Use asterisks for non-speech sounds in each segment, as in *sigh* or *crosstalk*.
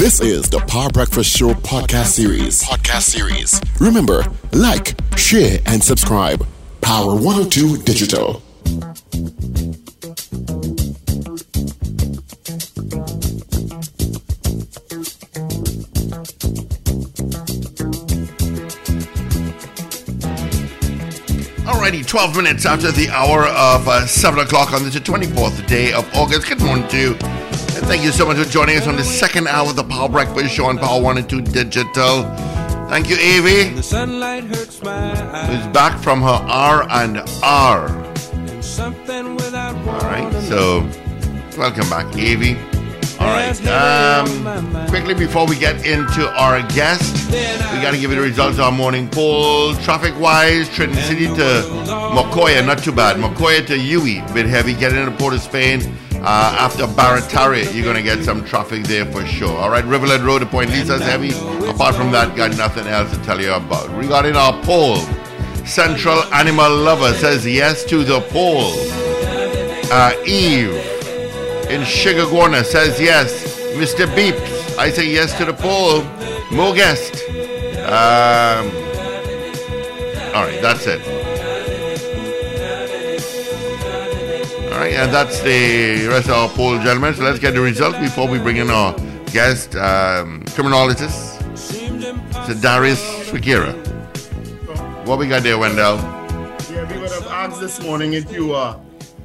This is the Power Breakfast Show podcast series. Podcast series. Remember, like, share, and subscribe. Power 102 Digital. Alrighty, 12 minutes after the hour of uh, 7 o'clock on the 24th day of August. Good morning to you. And thank you so much for joining us on the second hour of the Power Breakfast Show on Power 102 Digital. Thank you, Avi. The sunlight hurts my eyes. Who's back from her R and R. Alright, so welcome back, Avi. Alright, um, quickly before we get into our guest, we got to give you the results of our morning poll. Traffic wise, Trinity City to Macoya, not too bad. Macoya to Yui, bit heavy. Getting into Port of Spain uh, after Barataria, you're going to get some traffic there for sure. All right, Riverland Road to Point Lisas heavy. Apart from that, got nothing else to tell you about. Regarding our poll, Central Animal Lover says yes to the poll. Uh, Eve in Shigagorna says yes. Mr. Beeps, I say yes to the poll. More guest. Um, all right, that's it. Right, and that's the rest of our poll, gentlemen. So let's get the results before we bring in our guest, um, criminologist, Sir Darius Figuera. What we got there, Wendell? Yeah, we would have asked this morning if you are,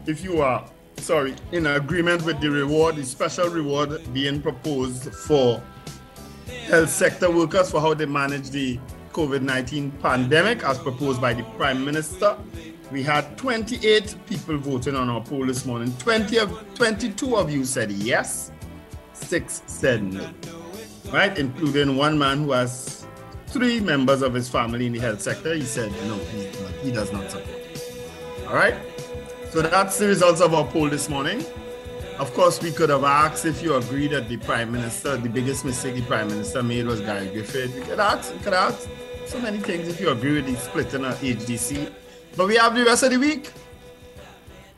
if you are, sorry, in agreement with the reward, the special reward being proposed for health sector workers for how they manage the COVID-19 pandemic, as proposed by the Prime Minister. We had 28 people voting on our poll this morning. 20 of 22 of you said yes, six said no. Right, including one man who has three members of his family in the health sector. He said no, he, he does not support. All right. So that's the results of our poll this morning. Of course, we could have asked if you agree that the Prime Minister, the biggest mistake the Prime Minister made was Gary Griffith. We could ask, we could ask so many things if you agree with the splitting of HDC. But we have the rest of the week.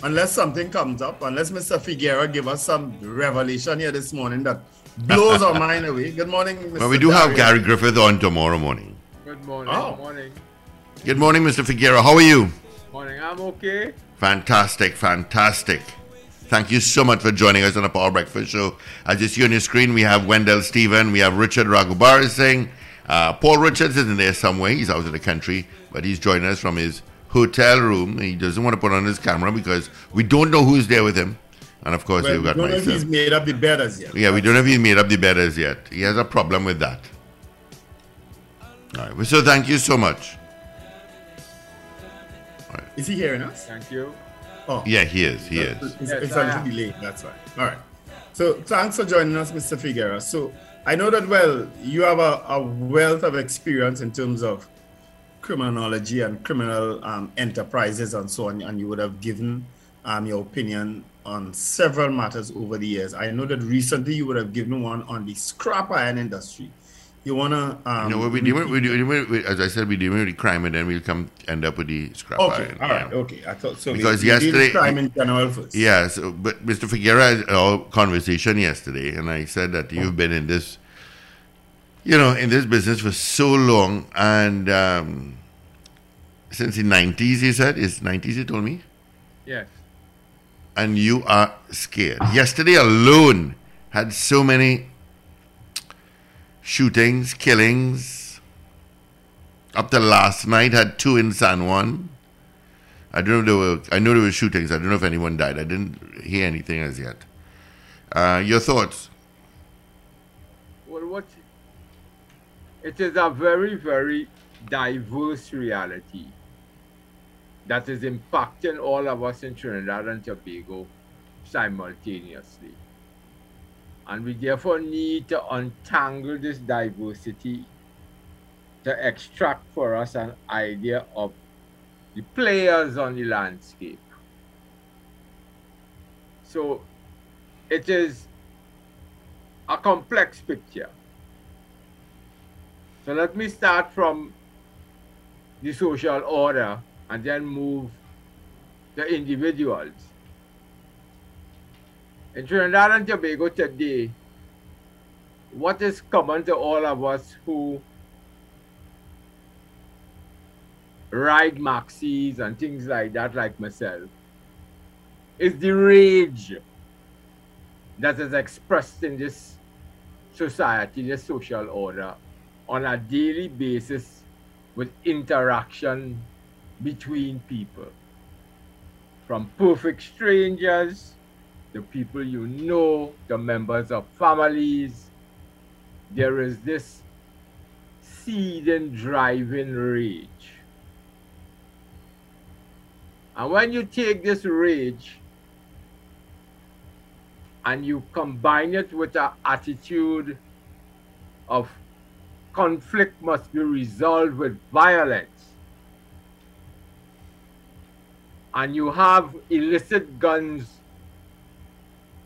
Unless something comes up, unless Mr. Figuera give us some revelation here this morning that blows our *laughs* mind away. Good morning, Mr. Well, we do have Gary Griffith on tomorrow morning. Good morning. Oh. Morning. Good morning, Mr. Figuera. How are you? Morning. I'm okay. Fantastic, fantastic. Thank you so much for joining us on the Power Breakfast Show. As you see on your screen, we have Wendell Stephen, we have Richard Raghubar Singh. Uh, Paul Richards is in there somewhere. He's out of the country, but he's joining us from his hotel room. He doesn't want to put on his camera because we don't know who's there with him. And of course, Well, we've got we don't know if he's made up the bed as yet. Yeah, we don't know if he's made up the bed as yet. He has a problem with that. All right. well, So thank you so much. Is he hearing us? Thank you. Oh, Yeah, he is. He is. It's, Yes, it's I a little am. delayed, that's why. All right. So thanks for joining us, Mr. Figuera. So I know that well, you have a, a wealth of experience in terms of criminology and criminal um, enterprises and so on, and you would have given um, your opinion on several matters over the years. I know that recently you would have given one on the scrap iron industry. You wanna um, what we do? We. We, we, as I said, we do with the crime, and then we'll come end up with the scrap Okay, iron. all right, yeah. okay. I thought so. Because we, we deal yesterday- crime in general first. Yeah, so, but Mr. Figuera had our conversation yesterday, and I said that you've been in this, you know, in this business for so long, and um, since the nineties, he said, it's nineties. He told me, Yes. and you are scared. Yesterday alone had so many shootings, killings. Up to last night, had two in San Juan. I don't know if there were. I know there were shootings. I don't know if anyone died. I didn't hear anything as yet. Uh, your thoughts? It is a very, very diverse reality that is impacting all of us in Trinidad and Tobago simultaneously. And we therefore need to untangle this diversity to extract for us an idea of the players on the landscape. So it is a complex picture. So let me start from the social order and then move to individuals. In Trinidad and Tobago today, what is common to all of us who ride maxis and things like that, like myself, is the rage that is expressed in this society, this social order, on a daily basis with interaction between people. From perfect strangers, the people you know, the members of families, there is this seething, driving rage. And when you take this rage and you combine it with an attitude of conflict must be resolved with violence, and you have illicit guns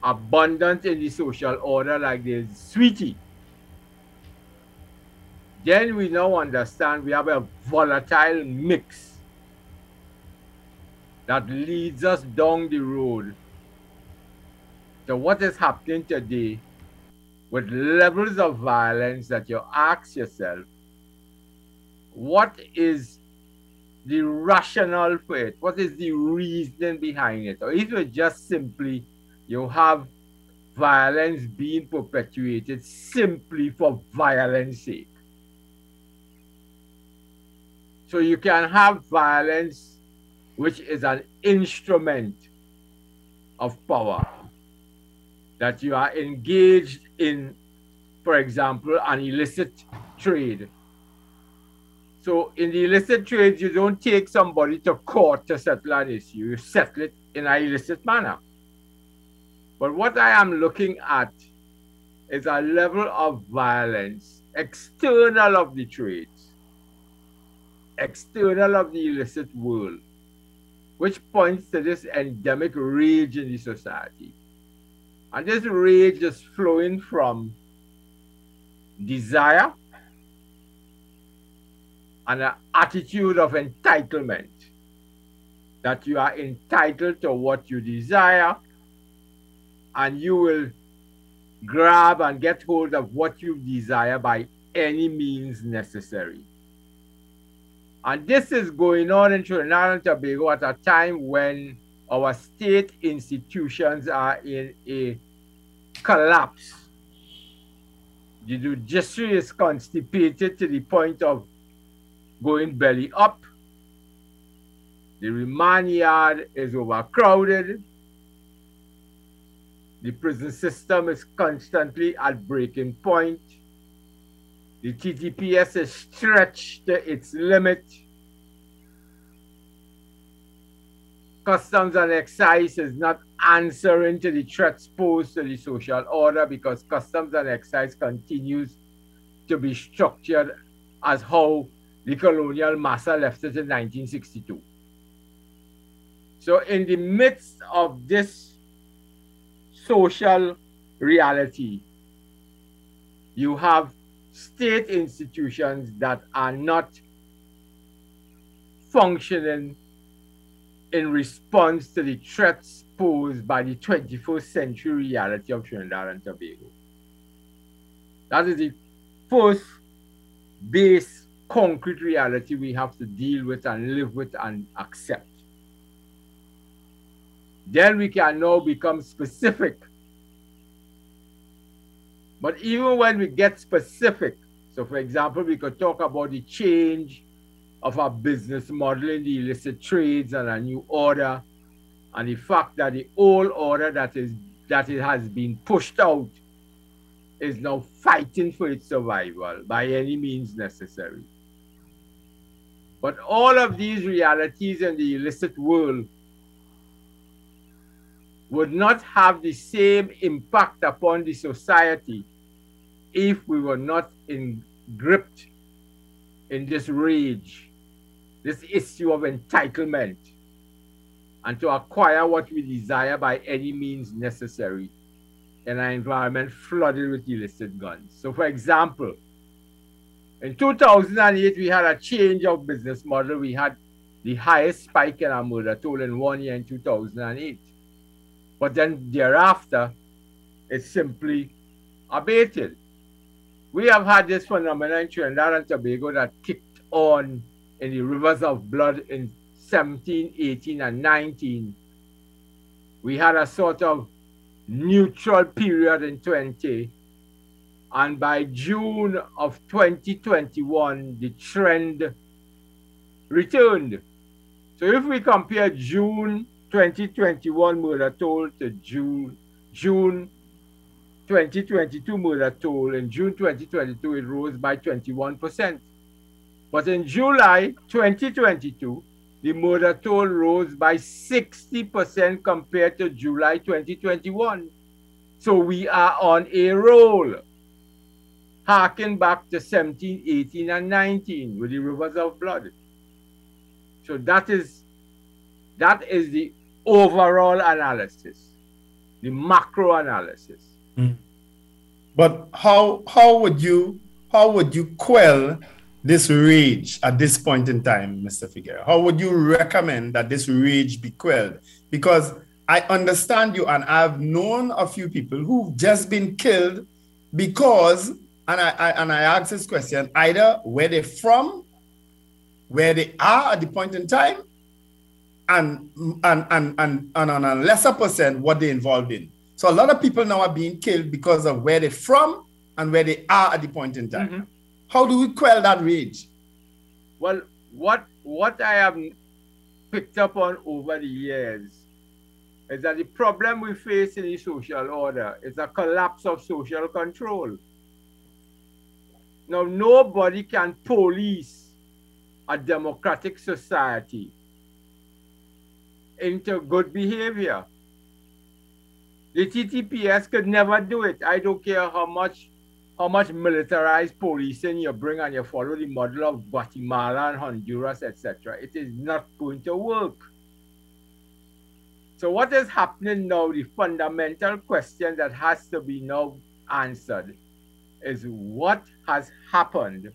abundant in the social order like the sweetie, then we now understand we have a volatile mix that leads us down the road. To what is happening today with levels of violence that you ask yourself, what is the rationale for it? What is the reason behind it? Or is it just simply you have violence being perpetuated simply for violence sake? So you can have violence which is an instrument of power that you are engaged in, for example, an illicit trade. So in the illicit trade, you don't take somebody to court to settle an issue. You settle it in an illicit manner. But what I am looking at is a level of violence external of the trades, external of the illicit world, which points to this endemic rage in the society. And this rage is flowing from desire and an attitude of entitlement that you are entitled to what you desire and you will grab and get hold of what you desire by any means necessary. And this is going on in Trinidad and Tobago at a time when our state institutions are in a collapse. The judiciary is constipated to the point of going belly up. The remand yard is overcrowded. The prison system is constantly at breaking point. The TTPS is stretched to its limit. Customs and Excise is not answering to the threats posed to the social order because Customs and Excise continues to be structured as how the colonial massa left it in 1962. So in the midst of this social reality, you have state institutions that are not functioning in response to the threats posed by the 21st century reality of Trinidad and Tobago. That is the first base concrete reality we have to deal with and live with and accept. Then we can now become specific but even when we get specific, so for example, we could talk about the change of our business model in the illicit trades and a new order, and the fact that the old order that is that it has been pushed out is now fighting for its survival by any means necessary. But all of these realities in the illicit world would not have the same impact upon the society if we were not in, gripped in this rage, this issue of entitlement, and to acquire what we desire by any means necessary in an environment flooded with illicit guns. So, for example, in 2008, we had a change of business model. We had the highest spike in our murder toll in one year in 2008. But then thereafter, it simply abated. we have had this phenomenon in Trinidad and Tobago that kicked on in the rivers of blood in 17, 18, and 19. We had a sort of neutral period in 20. And by June of 2021, the trend returned. So if we compare June 2021 murder toll to June, June 2022 murder toll, in June 2022 it rose by 21%. But in July 2022, the murder toll rose by 60% compared to July 2021. So we are on a roll. Harking back to 17, 18, and 19 with the rivers of blood. So that is that is the overall analysis, the macro analysis. Mm. But how how would you how would you quell this rage at this point in time, Mr. Figueroa? How would you recommend that this rage be quelled? Because I understand you, and I've known a few people who've just been killed because, and I, I and I ask this question either where they're from, where they are at the point in time, and and and and, and on a lesser percent what they're involved in. So a lot of people now are being killed because of where they're from and where they are at the point in time. Mm-hmm. How do we quell that rage? Well, what what I have picked up on over the years is that the problem we face in the social order is a collapse of social control. Now, nobody can police a democratic society into good behavior. The TTPS could never do it. I don't care how much how much militarized policing you bring and you follow the model of Guatemala and Honduras, etc. It is not going to work. So what is happening now, the fundamental question that has to be now answered is what has happened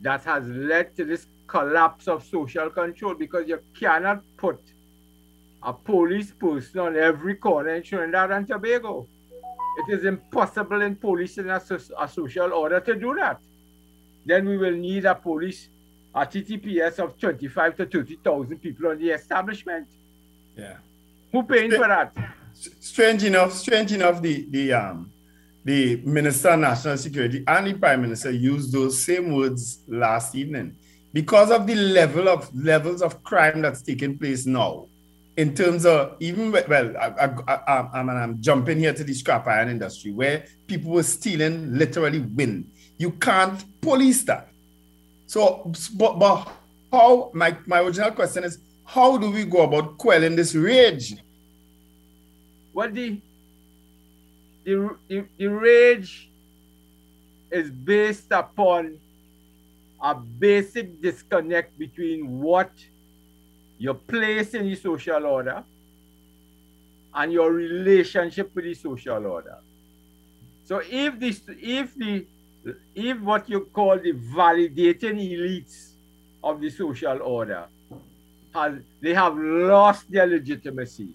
that has led to this collapse of social control because you cannot put a police person on every corner in Trinidad and Tobago. It is impossible in policing a, a social order to do that. Then we will need a police, a TTPS of 25 to 30,000 people on the establishment. Yeah. Who paying for that? Strange enough, strange enough, the, the, um, the Minister of National Security and the Prime Minister used those same words last evening. Because of the level of levels of crime that's taking place now, in terms of even well, I, I, I, I'm jumping here to the scrap iron industry where people were stealing literally win. You can't police that. So, but, but how? My my original question is, how do we go about quelling this rage? Well, the the, the, the rage is based upon a basic disconnect between what your place in the social order, and your relationship with the social order. So if this if the if what you call the validating elites of the social order has they have lost their legitimacy.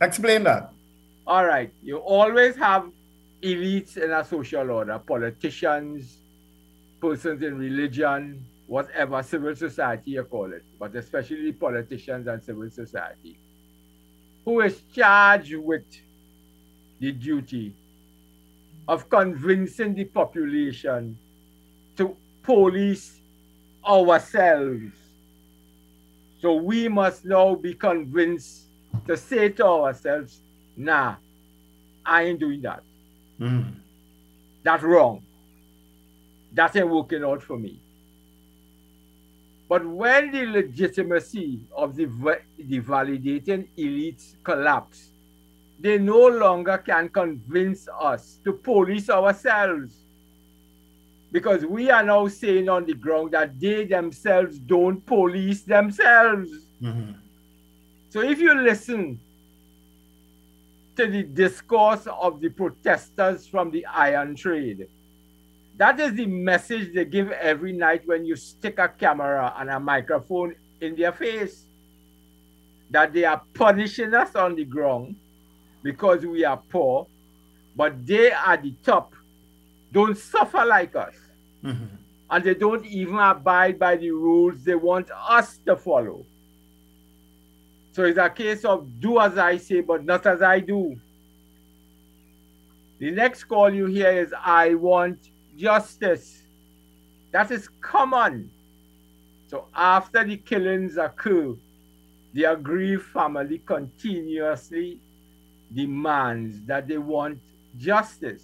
Explain that. All right. You always have elites in a social order, politicians, persons in religion, whatever civil society you call it, but especially politicians and civil society, who is charged with the duty of convincing the population to police ourselves. So we must now be convinced to say to ourselves, nah, I ain't doing that. Mm. That's wrong. That ain't working out for me. But when the legitimacy of the, the validating elites collapse, they no longer can convince us to police ourselves. Because we are now saying on the ground that they themselves don't police themselves. Mm-hmm. So if you listen to the discourse of the protesters from the iron trade, that is the message they give every night when you stick a camera and a microphone in their face. That they are punishing us on the ground because we are poor. but they at the top don't suffer like us. Mm-hmm. And they don't even abide by the rules they want us to follow. So it's a case of do as I say, but not as I do. The next call you hear is I want justice. That is common. So after the killings occur, the aggrieved family continuously demands that they want justice.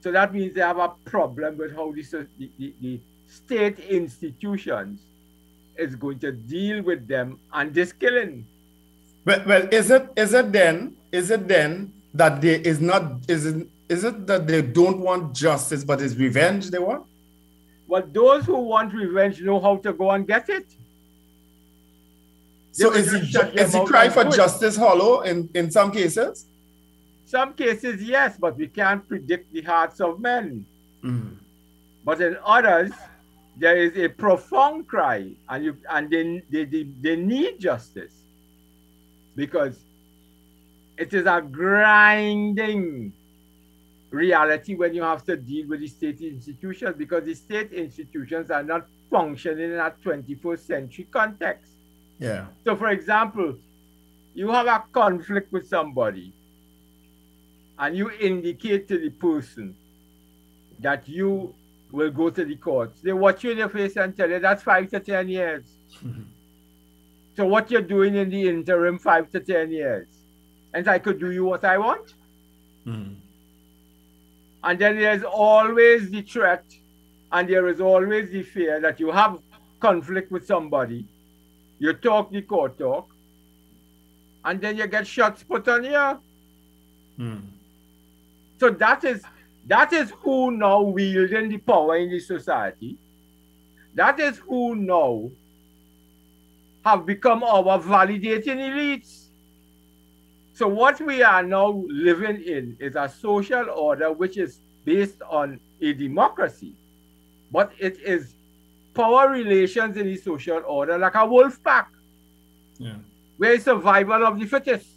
So that means they have a problem with how the, the, the, state institutions is going to deal with them and this killing. Well, well, is it is it then is it then that there is not is it is it that they don't want justice but it's revenge they want? Well, those who want revenge know how to go and get it. So is the, is the cry for justice hollow in, in some cases? Some cases, yes, but we can't predict the hearts of men. Hmm. But in others, there is a profound cry, and you and they, they, they, they need justice because it is a grinding reality when you have to deal with the state institutions because the state institutions are not functioning in a 21st century context. Yeah. So, for example, you have a conflict with somebody, and you indicate to the person that you will go to the courts. They watch you in the face and tell you that's five to ten years. Mm-hmm. so, what you're doing in the interim, five to ten years, and I could do you what I want. Mm-hmm. And then there's always the threat, and there is always the fear that you have conflict with somebody, you talk the court talk, and then you get shots put on you. Hmm. So that is that is who now wielding the power in the society. That is who now have become our validating elites. So what we are now living in is a social order which is based on a democracy, but it is power relations in the social order like a wolf pack, Yeah. where it's survival of the fittest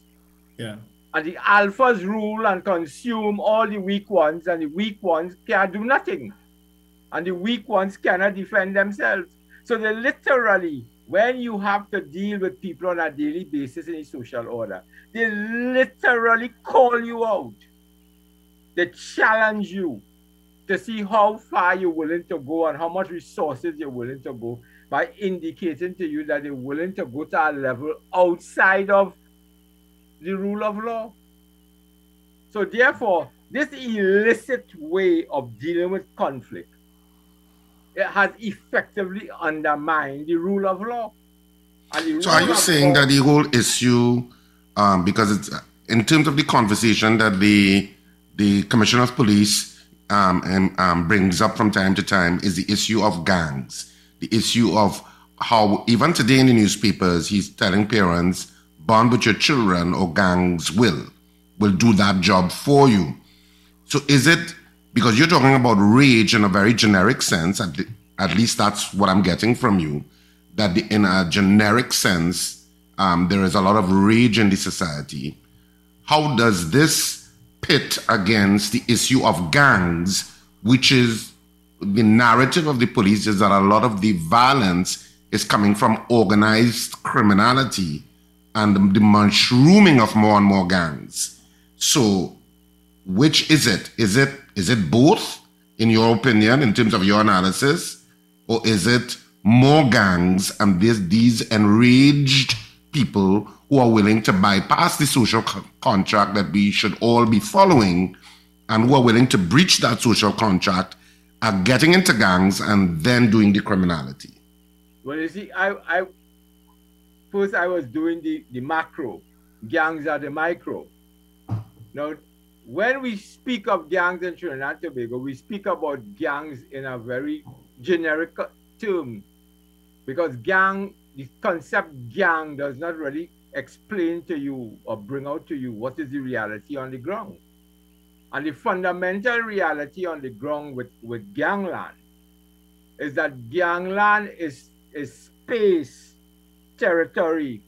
Yeah. and the alphas rule and consume all the weak ones, and the weak ones can't do nothing. And the weak ones cannot defend themselves. So they literally, when you have to deal with people on a daily basis in a social order, they literally call you out. They challenge you to see how far you're willing to go and how much resources you're willing to go by indicating to you that they're willing to go to a level outside of the rule of law. So therefore, this illicit way of dealing with conflict it has effectively undermined the rule of law. So are you saying law- that the whole issue, um, because it's uh, in terms of the conversation that the the commissioner of police um, and, um, brings up from time to time, is the issue of gangs, the issue of how even today in the newspapers he's telling parents, bond with your children or gangs will will do that job for you. So is it because you're talking about rage in a very generic sense? At, le- at least that's what I'm getting from you. That the, in a generic sense, um, there is a lot of rage in the society. How does this pit against the issue of gangs, which is the narrative of the police is that a lot of the violence is coming from organized criminality and the, the mushrooming of more and more gangs. So which is it? Is it is it both, in your opinion, in terms of your analysis, or is it more gangs and these these enraged people who are willing to bypass the social co- contract that we should all be following, and who are willing to breach that social contract, are getting into gangs and then doing the criminality? Well, you see, I, I first I was doing the, the macro, gangs are the micro. Now, when we speak of gangs in Trinidad and Tobago, we speak about gangs in a very generic term because gang, the concept gang does not really explain to you or bring out to you what is the reality on the ground. And the fundamental reality on the ground with, with gangland is that gangland is, is space, territory,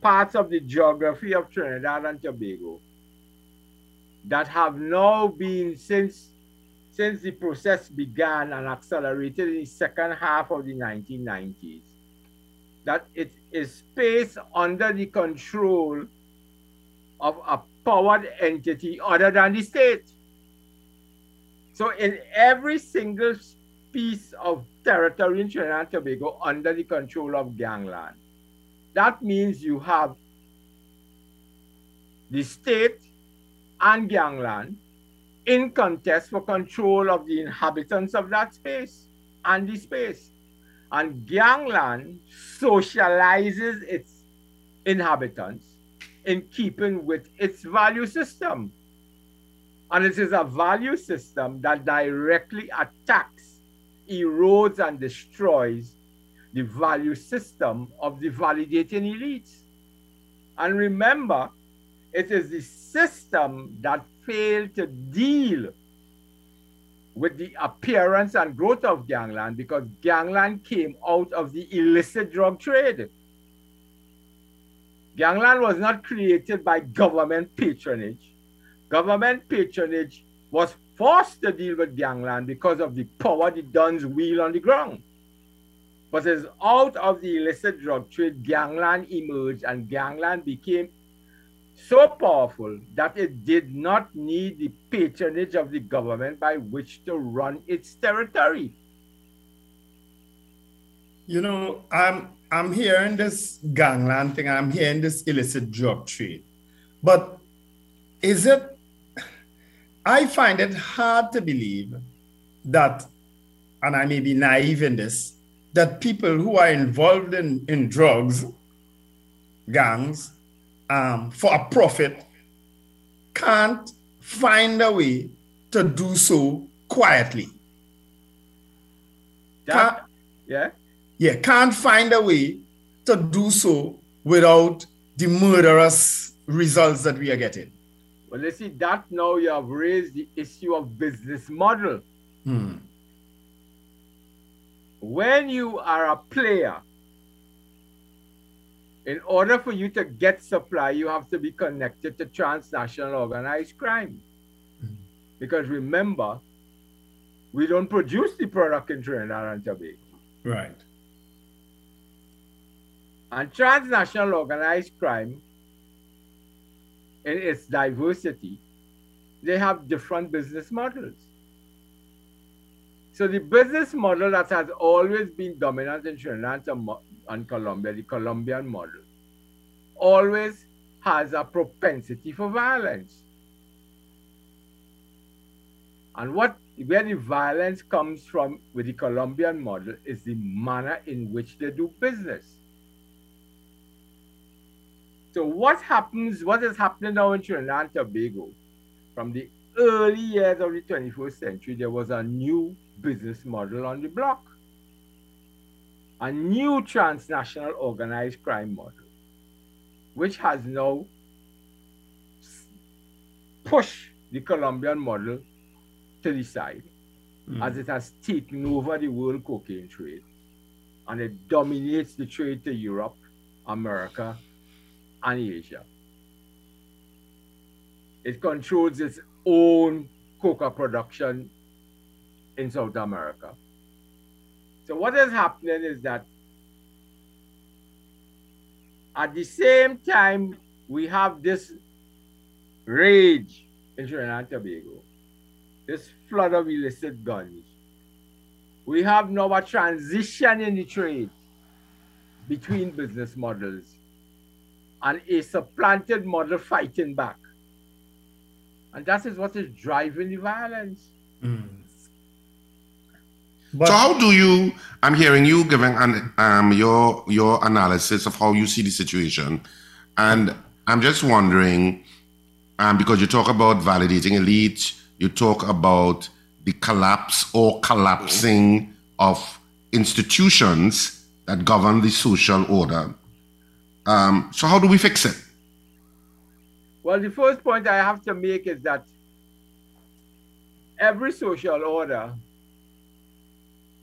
parts of the geography of Trinidad and Tobago that have now been since since the process began and accelerated in the second half of the 1990s, that it is placed under the control of a powered entity other than the state. So in every single piece of territory in Trinidad and Tobago under the control of gangland, that means you have the state and gangland in contest for control of the inhabitants of that space and the space. And gangland socializes its inhabitants in keeping with its value system. And it is a value system that directly attacks, erodes, and destroys the value system of the validating elites. And remember, it is the system that failed to deal with the appearance and growth of gangland because gangland came out of the illicit drug trade. Gangland was not created by government patronage. Government patronage was forced to deal with gangland because of the power the Dons wield on the ground. But as out of the illicit drug trade, gangland emerged and gangland became so powerful that it did not need the patronage of the government by which to run its territory. You know, I'm I'm hearing this gangland thing, I'm hearing this illicit drug trade. But is it I find it hard to believe that, and I may be naive in this, that people who are involved in, in drugs, gangs, um, for a profit can't find a way to do so quietly. Can't- yeah? yeah, can't find a way to do so without the murderous results that we are getting. Well, you see, that now you have raised the issue of business model. Hmm. When you are a player, in order for you to get supply, you have to be connected to transnational organized crime. Mm-hmm. Because remember, we don't produce the product in Trinidad and Tobago. Right. And transnational organized crime, in its diversity, they have different business models. So the business model that has always been dominant in Trinidad and and Colombia, the Colombian model, always has a propensity for violence. And what where the violence comes from with the Colombian model is the manner in which they do business. So what happens, what is happening now in Trinidad and Tobago, from the early years of the 21st century, there was a new business model on the block. A new transnational organized crime model, which has now pushed the Colombian model to the side hmm. as it has taken over the world cocaine trade and it dominates the trade to Europe, America, and Asia. It controls its own coca production in South America. So what is happening is that at the same time we have this rage in Trinidad and Tobago, this flood of illicit guns. We have now a transition in the trade between business models and a supplanted model fighting back. And that is what is driving the violence. Mm. But so how do you? I'm hearing you giving an, um, your your analysis of how you see the situation, and I'm just wondering, um, because you talk about validating elites, you talk about the collapse or collapsing of institutions that govern the social order. Um, so how do we fix it? Well, the first point I have to make is that every social order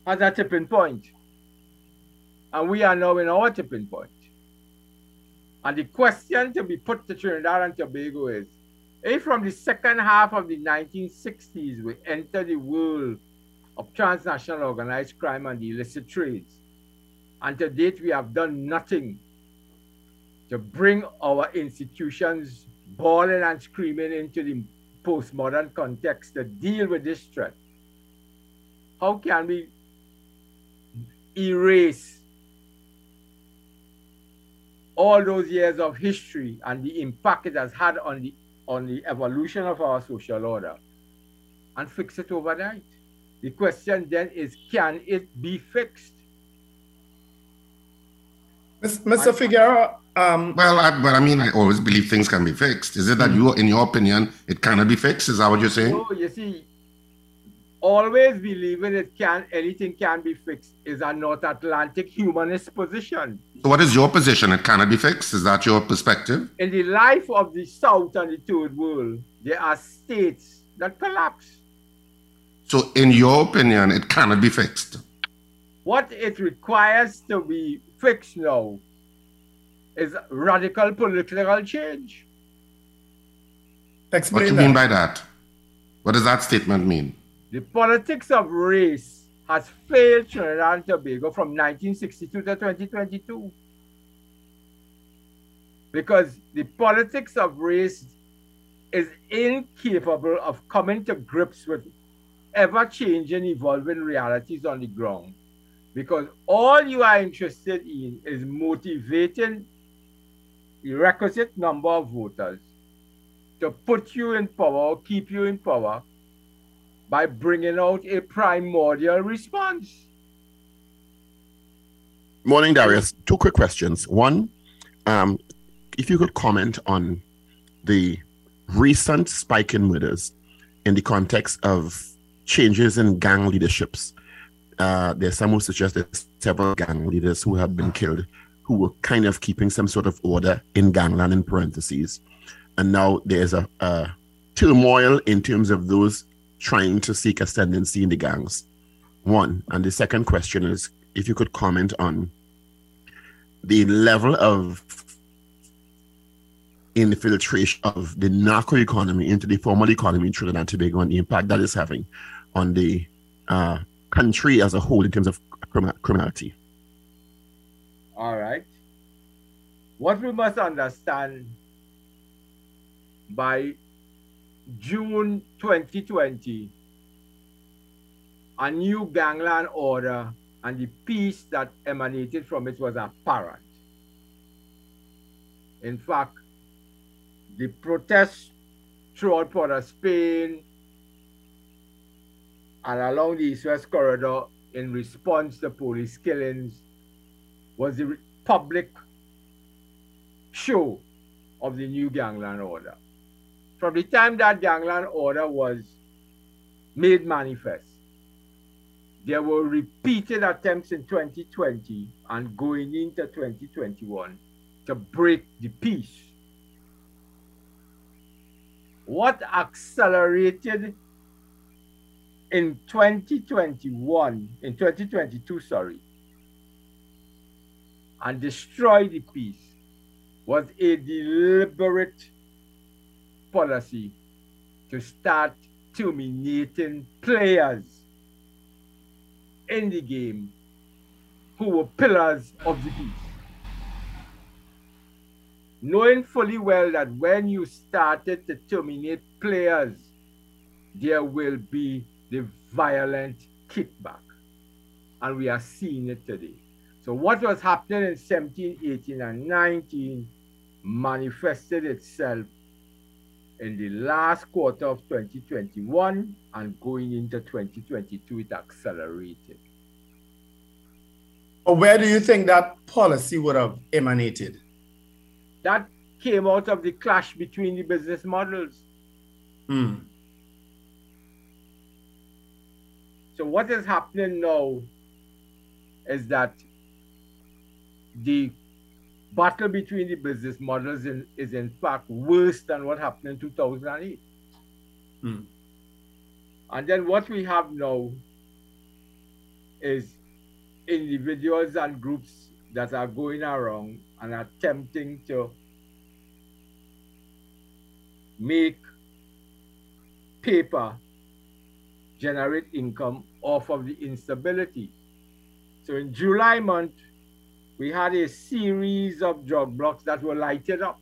has a tipping point. And we are now in our tipping point. And the question to be put to Trinidad and Tobago is If from the second half of the 1960s we enter the world of transnational organized crime and the illicit trades, and to date we have done nothing to bring our institutions bawling and screaming into the postmodern context to deal with this threat. How can we erase all those years of history and the impact it has had on the on the evolution of our social order and fix it overnight. The question then is can it be fixed? Mr. Figueroa, um, well, I, but I mean, I always believe things can be fixed. Is it that you, in your opinion, it cannot be fixed? Is that what you're saying? No, you see, always believing it can anything can be fixed is a North Atlantic humanist position. So what is your position? It cannot be fixed. Is that your perspective? In the life of the South and the Third World, there are states that collapse. So, in your opinion, it cannot be fixed. What it requires to be fixed now is radical political change. explain What do you that. mean by that? What does that statement mean? The politics of race has failed Trinidad and Tobago from 1962 to 2022. Because the politics of race is incapable of coming to grips with ever changing, evolving realities on the ground. Because all you are interested in is motivating the requisite number of voters to put you in power, or keep you in power, by bringing out a primordial response. Morning, Darius. Two quick questions. One, um, if you could comment on the recent spike in murders in the context of changes in gang leaderships. Uh, there's some who suggest that several gang leaders who have been killed who were kind of keeping some sort of order in gangland in parentheses. And now there's a, a turmoil in terms of those trying to seek ascendancy in the gangs. One. And the second question is if you could comment on the level of infiltration of the narco economy into the formal economy in Trinidad and Tobago and the impact that is having on the uh, country as a whole in terms of criminality. All right. What we must understand by June 2020, a new gangland order and the peace that emanated from it was apparent. In fact, the protests throughout Port of Spain and along the East-West corridor in response to police killings was the public show of the new gangland order. From the time that gangland order was made manifest, there were repeated attempts in 2020 and going into 2021 to break the peace. What accelerated in 2021, in 2022, sorry, and destroyed the peace was a deliberate policy to start terminating players in the game who were pillars of the peace. Knowing fully well that when you started to terminate players, there will be the violent kickback. And we are seeing it today. So what was happening in 17, 18, and 19 manifested itself in the last quarter of 2021 and going into 2022, it accelerated. Or where do you think that policy would have emanated? That came out of the clash between the business models. Hmm. So what is happening now is that the battle between the business models in, is in fact worse than what happened in 2008. Hmm. And then what we have now is individuals and groups that are going around and attempting to make paper generate income off of the instability. So in July month, we had a series of drug blocks that were lighted up.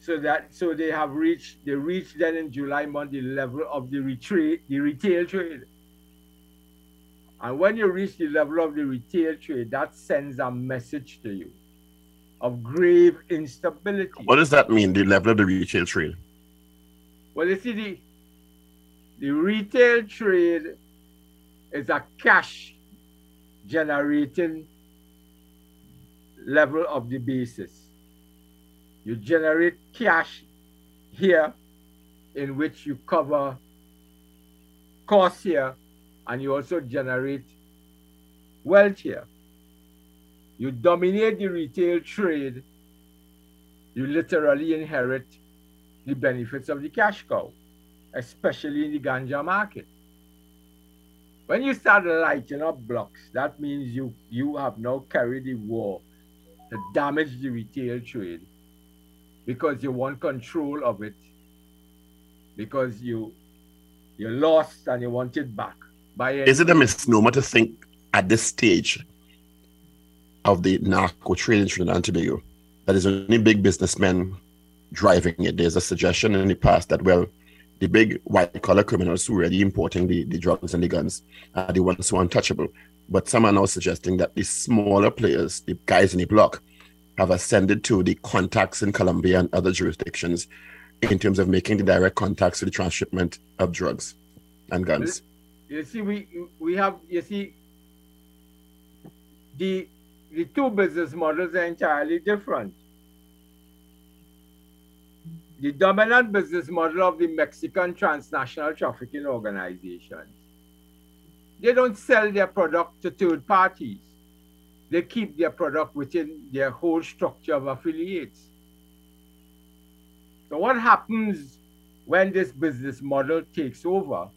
So that so they have reached they reached then in July month the level of the retrade the retail trade. And when you reach the level of the retail trade, that sends a message to you of grave instability. What does that mean, the level of the retail trade? Well, you see, the, the retail trade is a cash generating level of the basis. You generate cash here in which you cover costs here and you also generate wealth here. You dominate the retail trade, you literally inherit the benefits of the cash cow, especially in the ganja market. When you start lighting up blocks, that means you, you have now carried the war to damage the retail trade because you want control of it, because you you lost and you want it back. By Is it a misnomer to think at this stage of the narco trade in Trinidad and Tobago that is only big businessmen driving it? There's a suggestion in the past that, well, the big white collar criminals who are already importing the, the drugs and the guns are the ones who are untouchable. But some are now suggesting that the smaller players, the guys in the block, have ascended to the contacts in Colombia and other jurisdictions in terms of making the direct contacts to the transshipment of drugs and guns. You see, we we have you see the the two business models are entirely different. The dominant business model of the Mexican transnational trafficking organizations, they don't sell their product to third parties. They keep their product within their whole structure of affiliates. So what happens when this business model takes over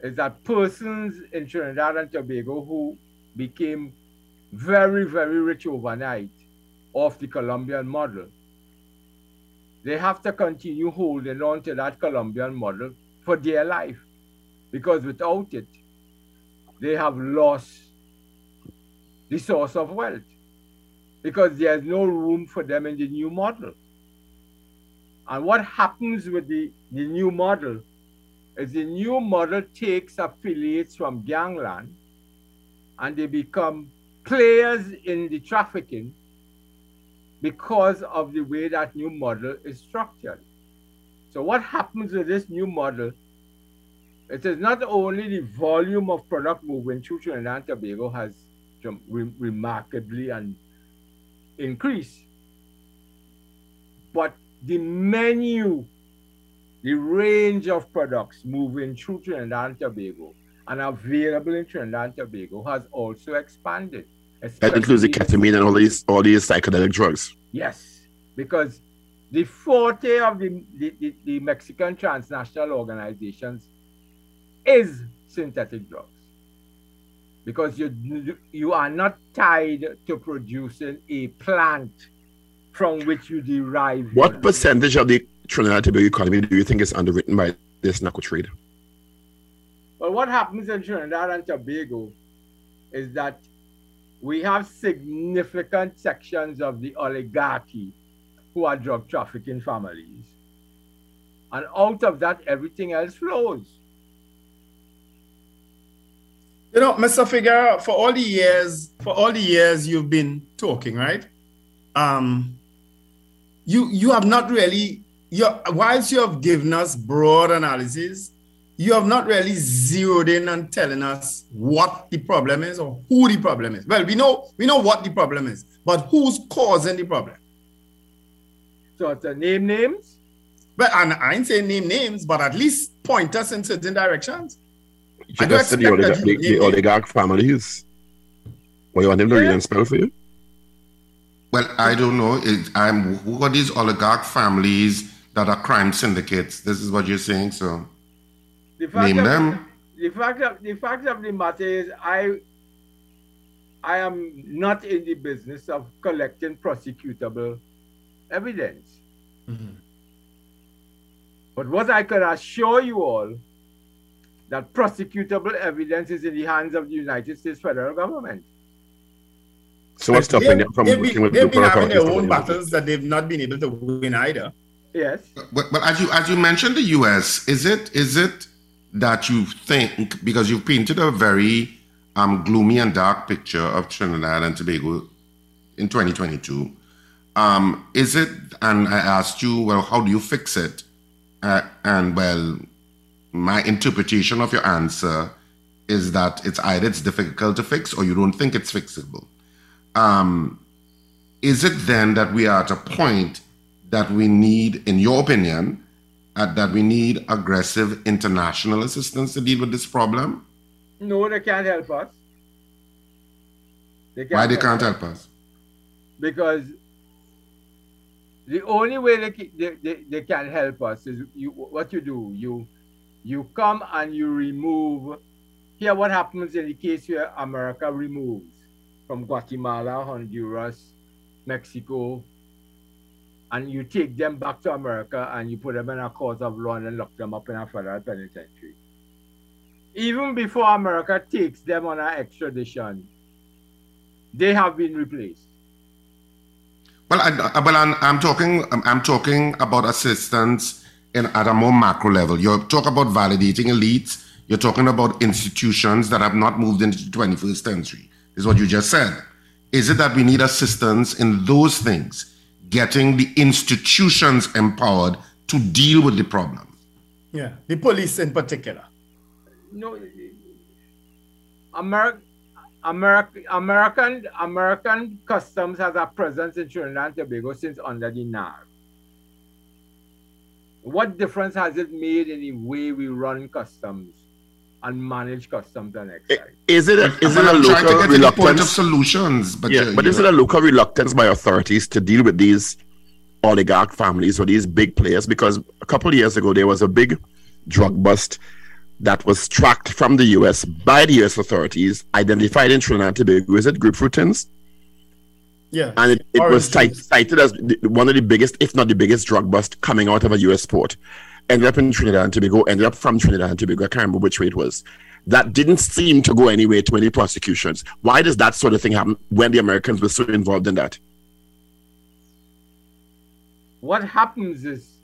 is that persons in Trinidad and Tobago who became very, very rich overnight off the Colombian model, they have to continue holding on to that Colombian model for their life. Because without it, they have lost the source of wealth. Because there's no room for them in the new model. And what happens with the, the new model is the new model takes affiliates from gangland and they become players in the trafficking because of the way that new model is structured. So what happens with this new model? It is not only the volume of product moving through Trinidad and Tobago has re remarkably and increased, but the menu, the range of products moving through Trinidad and Tobago and available in Trinidad and Tobago has also expanded. That includes the ketamine and all these all these psychedelic drugs. Yes, because the forte of the, the, the, the Mexican transnational organizations is synthetic drugs. Because you you are not tied to producing a plant from which you derive. What percentage of the Trinidad and Tobago economy do you think is underwritten by this narco trade? Well, what happens in Trinidad and Tobago is that we have significant sections of the oligarchy who are drug trafficking families. And out of that, everything else flows. You know, Mr. Figueira, for all the years, for all the years you've been talking, right? Um, you you have not really, your whilst you have given us broad analysis, you have not really zeroed in and telling us what the problem is or who the problem is. Well, we know we know what the problem is, but who's causing the problem? So it's a name names. But and I ain't saying name names, but at least point us in certain directions. You just said the, oligarch, the, the oligarch families. Well, you want them to yeah. read and spell for you? Well, I don't know. It, I'm, who are these oligarch families that are crime syndicates? This is what you're saying, so the fact name of, them. The fact of the fact of the matter is, I I am not in the business of collecting prosecutable evidence. Mm-hmm. But what I can assure you all that prosecutable evidence is in the hands of the United States federal government. So what's stopping them from they've working been, with they've been having their own deal with it? battles that they've not been able to win either. Yes. But, but as you as you mentioned the U.S., is it is it that you think because you've painted a very um, gloomy and dark picture of Trinidad and Tobago in 2022? Um, is it? And I asked you, well, how do you fix it? Uh, and well, my interpretation of your answer is that it's either it's difficult to fix or you don't think it's fixable. Um, is it then that we are at a point that we need, in your opinion, uh, that we need aggressive international assistance to deal with this problem? No, they can't help us. They Why they help can't us. help us? because the only way they, they, they, they can help us is you what you do you you come and you remove here what happens in the case where america removes from guatemala honduras mexico and you take them back to america and you put them in a court of law and lock them up in a federal penitentiary even before america takes them on an extradition they have been replaced Well, I, well, I'm, I'm talking. I'm talking about assistance in at a more macro level. You talk about validating elites. You're talking about institutions that have not moved into the 21st century. Is what you just said. Is it that we need assistance in those things, getting the institutions empowered to deal with the problem? Yeah, the police in particular. no American American American American customs has a presence in Trinidad and Tobago since under the NAR. What difference has it made in the way we run customs and manage customs and excise? Is it a, is it But a I'm trying to local get to of reluctance? solutions. But Yeah, you- but you is it a local reluctance by authorities to deal with these oligarch families or these big players? Because a couple of years ago, there was a big drug bust that was tracked from the US by the US authorities, identified in Trinidad and Tobago. Is it grapefruit tins? Yeah. And it, it was Orange cited as the, one of the biggest, if not the biggest, drug bust coming out of a US port. Ended up in Trinidad and Tobago, ended up from Trinidad and Tobago. I can't remember which way it was. That didn't seem to go anywhere to any prosecutions. Why does that sort of thing happen when the Americans were so involved in that? What happens is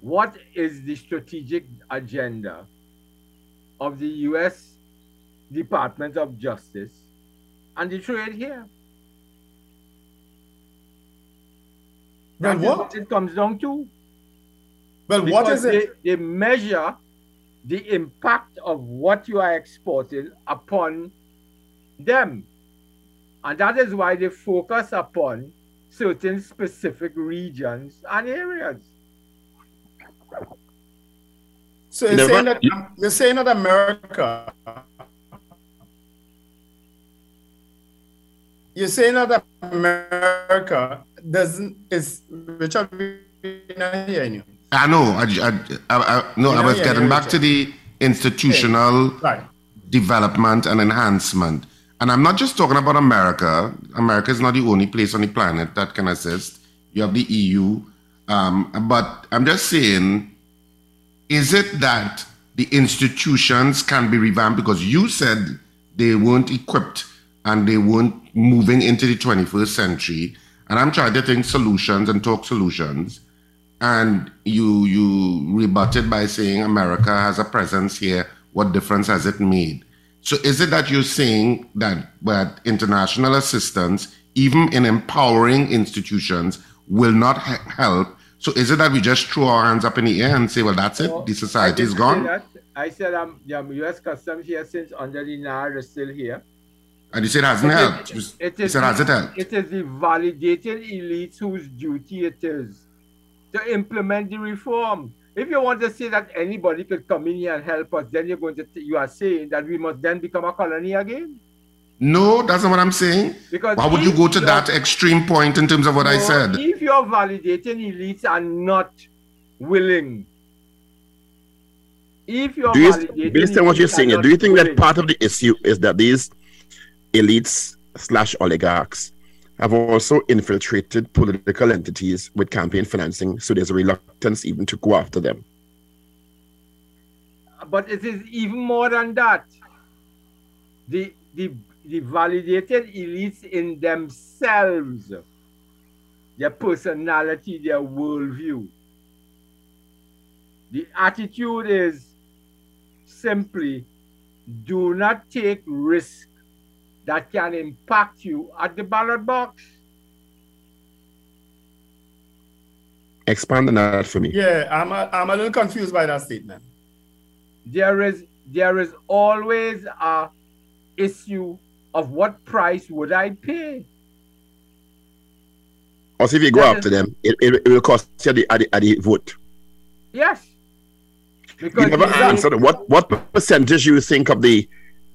what is the strategic agenda of the US Department of Justice and the trade here? Well, That is what? it comes down to. Well, what Because is it? They, they measure the impact of what you are exporting upon them. And that is why they focus upon certain specific regions and areas. So you're saying that you're saying that America. You're saying that America doesn't is Richard we're not hearing you. I know. I, I, I, I, no, I was getting back to the institutional Right. development and enhancement. And I'm not just talking about America. America is not the only place on the planet that can assist. You have the EU. Um, but I'm just saying, is it that the institutions can be revamped? Because you said they weren't equipped and they weren't moving into the 21st century. And I'm trying to think solutions and talk solutions and you you rebutted by saying America has a presence here. What difference has it made? So is it that you're saying that that international assistance, even in empowering institutions, will not he- help? So is it that we just throw our hands up in the air and say, well, that's it, the society is gone. I said um, the U.S. Customs here since under the NAR is still here. And you said it hasn't It helped. is- You it is said has it the- helped? It is the validated elites whose duty it is to implement the reform. If you want to say that anybody could come in here and help us, then you're going to you are saying that we must then become a colony again. No, that's not what I'm saying. Because Why would you go to you're- that extreme point in terms of what I said? If your validating elites are not willing, if your Do you, based on what you're saying, do you think that part of the issue is that these elites slash oligarchs have also infiltrated political entities with campaign financing, so there's a reluctance even to go after them. But it is even more than that. The, the, the validated elites in themselves, their personality, their worldview. The attitude is simply do not take risk that can impact you at the ballot box. Expand on that for me. Yeah, I'm a, I'm a little confused by that statement. There is there is always a issue of what price would I pay. Also, if you go That after is- them, it, it, it will cost you the, at the, at the vote. Yes. You never answered what what percentage you think of the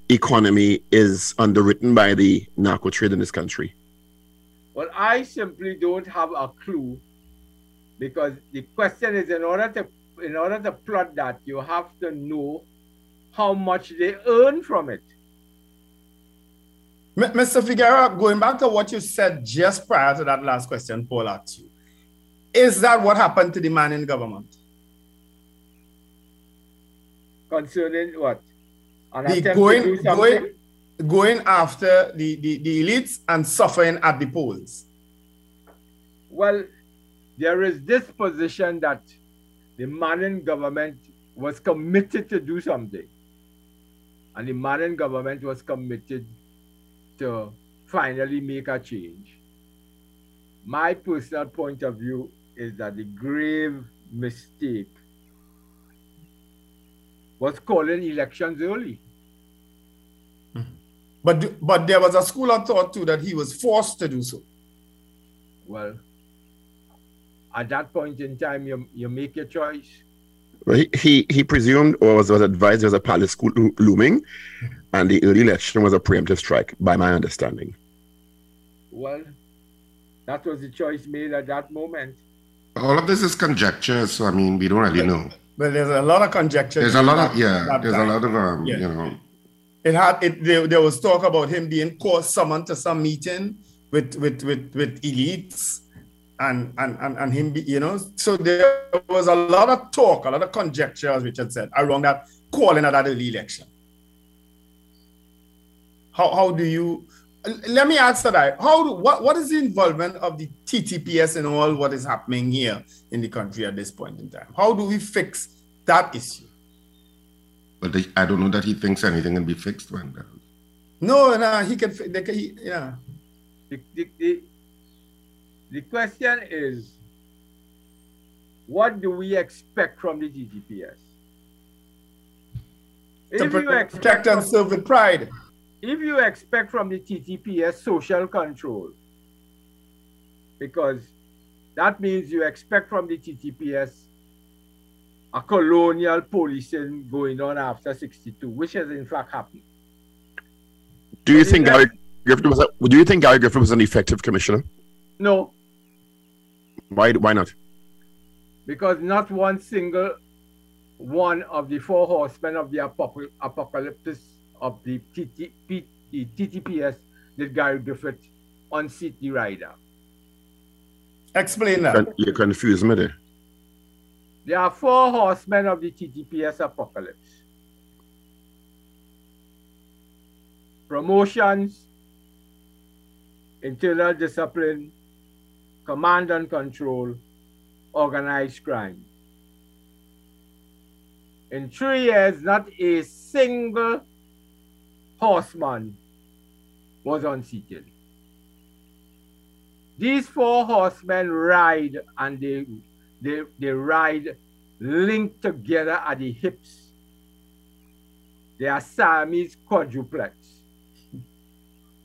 economy is underwritten by the narco trade in this country? Well, I simply don't have a clue because the question is in order to in order to plot that you have to know how much they earn from it. Mr. Figueira, going back to what you said just prior to that last question Paul asked you, is that what happened to the Manning government? Concerning what? An The going, to do something? going, going after the, the, the elites and suffering at the polls. Well, there is this position that the Manning government was committed to do something. And the Manning government was committed to finally make a change. My personal point of view is that the grave mistake was calling elections early. Mm-hmm. But, but there was a school of thought too that he was forced to do so. Well, at that point in time, you, you make your choice. Well, he, he he presumed or was, was advised there was a palace school lo- looming, mm-hmm. and the early election was a preemptive strike, by my understanding. Well, that was the choice made at that moment. All of this is conjecture, so I mean, we don't really know. But there's a lot of conjecture. There's a lot of yeah. There's a lot of um, Yeah. you know. It had it. There, there was talk about him being called summoned to some meeting with with with with elites, and and and and him. Be, you know, so there was a lot of talk, a lot of conjecture, as Richard said, around that calling of that early election. How how do you? Let me answer that. How do, what what is the involvement of the TTPS in all what is happening here in the country at this point in time? How do we fix that issue? But they, I don't know that he thinks anything can be fixed, Wendell. No, no, he can. fi- They can he, yeah. The, the, the, the question is what do we expect from the TTPS? to If you, protect expect and serve with pride. If you expect from the TTPS social control, because that means you expect from the TTPS a colonial policing going on after 62, which has in fact happened. Do you But think Gary Griffith was? A, do you think Gary Griffith was an effective commissioner? No, Why? Why not? because not one single one of the four horsemen of the apocalypse of the, TTP, the TTPS that Gary Griffith on the rider. Explain that. You confuse me there. There are four horsemen of the TTPS apocalypse. Promotions, internal discipline, command and control, organized crime. In three years, not a single horseman was unseated. These four horsemen ride and they they, they ride linked together at the hips. They are Siamese quadruplets.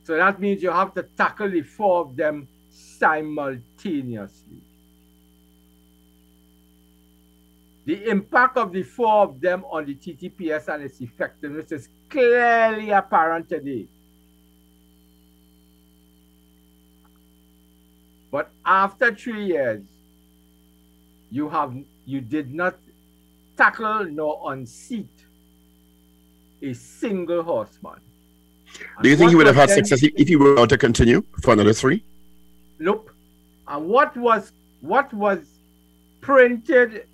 So that means you have to tackle the four of them simultaneously. The impact of the four of them on the TTPS and its effectiveness is clearly apparent today. But after three years, you have you did not tackle nor unseat a single horseman. Do you think he would have had success if if he were to continue for another three? Nope. And what was what was printed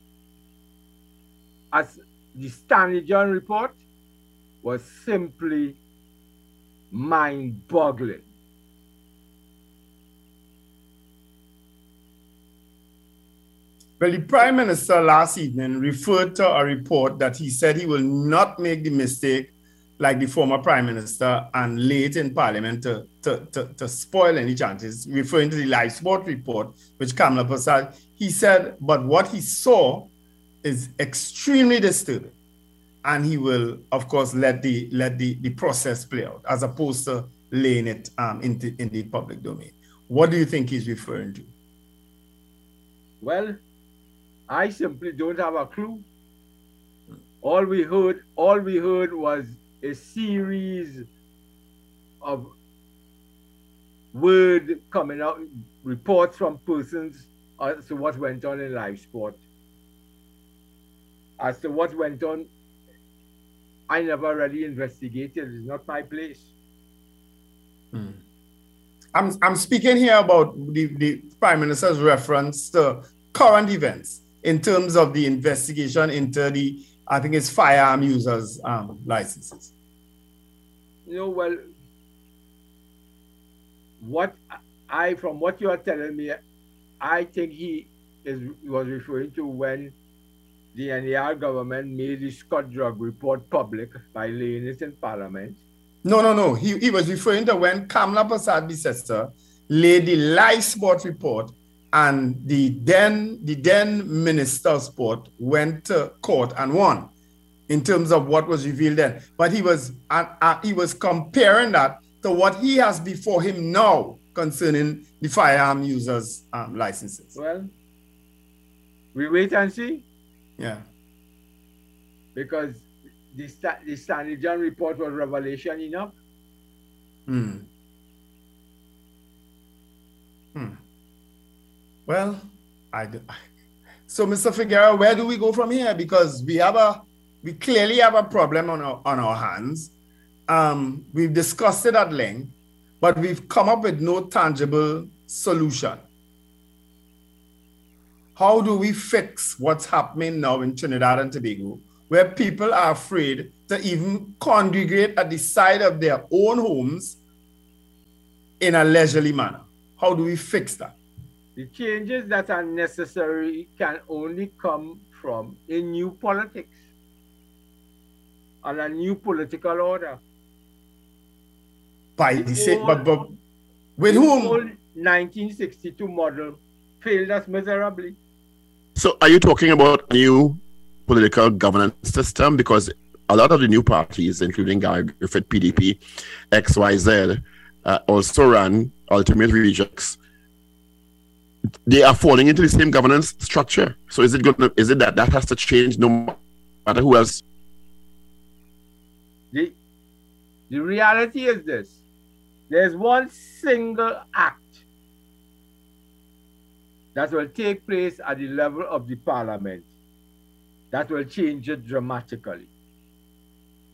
as the Stanley John report was simply mind-boggling. Well, the Prime Minister last evening referred to a report that he said he will not make the mistake like the former Prime Minister and late in Parliament to, to, to, to spoil any chances, referring to the LifeSport report, which Kamla Persad, he said, but what he saw is extremely disturbing. And he will, of course, let the let the, the process play out as opposed to laying it um, in, the, in the public domain. What do you think he's referring to? Well, I simply don't have a clue. All we heard, all we heard was a series of word coming out, reports from persons as to what went on in LifeSport. As to what went on, I never really investigated. It's not my place. Hmm. I'm, I'm speaking here about the, the Prime Minister's reference to current events in terms of the investigation into the, I think it's firearm users um, licenses? You know, well, what I, from what you are telling me, I think he is was referring to when the NAR government made the Scott drug report public by laying it in Parliament. No, no, no. He, he was referring to when Kamla Persad-Bissessar laid the LifeSport report and the then the then minister of sport went to court and won in terms of what was revealed then. But he was uh, uh, he was comparing that to what he has before him now concerning the firearm users um, licenses. Well, we wait and see. Yeah. Because the, the Stanley John report was revelation enough. Hmm. Hmm. Well, I do. So, Mr. Figueira, where do we go from here? Because we have a, we clearly have a problem on our, on our hands. Um, we've discussed it at length, but we've come up with no tangible solution. How do we fix what's happening now in Trinidad and Tobago, where people are afraid to even congregate at the side of their own homes in a leisurely manner? How do we fix that? The changes that are necessary can only come from a new politics and a new political order. By the same, but, but with the whom? 1962 model failed us miserably. So, are you talking about a new political governance system? Because a lot of the new parties, including Guy Griffith, PDP, XYZ, uh, also ran ultimate rejects they are falling into the same governance structure. So is it going to, is it that that has to change no matter who else? The, the reality is this. There's one single act that will take place at the level of the parliament that will change it dramatically.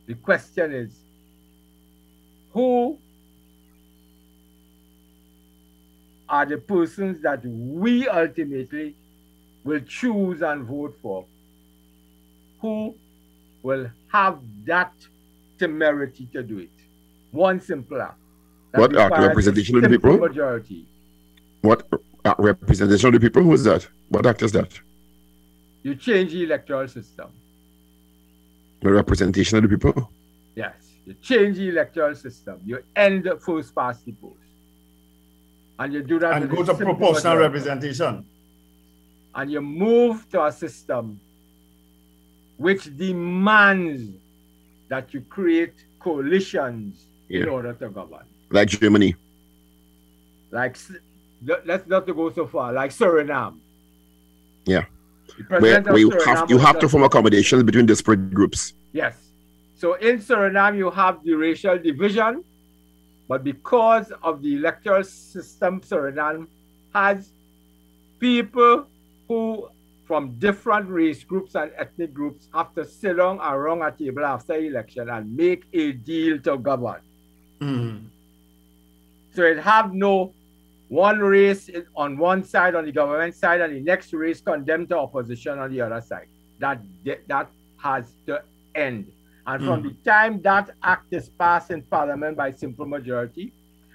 The question is, who are the persons that we ultimately will choose and vote for who will have that temerity to do it. One simple act. What of the people? Majority. What representation of the people? Who is that? What act is that? You change the electoral system. The representation of the people? Yes. You change the electoral system. You end first past the post. And you do that and go to proportional representation. And you move to a system which demands that you create coalitions yeah. in order to govern. Like Germany. Like, let's not go so far, like Suriname. Yeah. Where, where you have, you have to form accommodations between disparate groups. Yes. So in Suriname, you have the racial division but because of the electoral system, Suriname has people who from different race groups and ethnic groups have to sit down around a table after election and make a deal to govern. Mm. So it have no one race on one side on the government side and the next race condemned to opposition on the other side. That that has to end. And from mm. the time that act is passed in parliament by simple majority,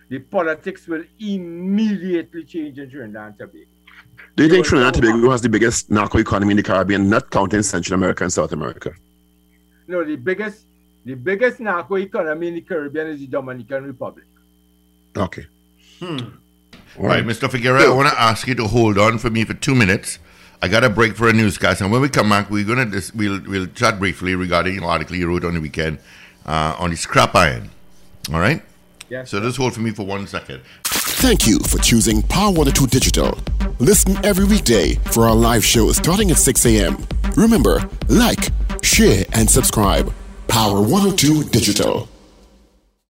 the politics will immediately change in Trinidad and Tobago. Do you think Trinidad and Tobago has the biggest narco economy in the Caribbean, not counting Central America and South America? No, the biggest the biggest narco economy in the Caribbean is the Dominican Republic. Okay. Hmm. All right, Mr. Figueira, I want to ask you to hold on for me for two minutes. I got a break for a newscast, and when we come back, we're gonna dis- we'll we'll chat briefly regarding an article you wrote on the weekend uh, on the scrap iron. All right. Yes. So just hold for me for one second. Thank you for choosing Power 102 Digital. Listen every weekday for our live show starting at 6 a.m. Remember, like, share, and subscribe. Power 102 Digital.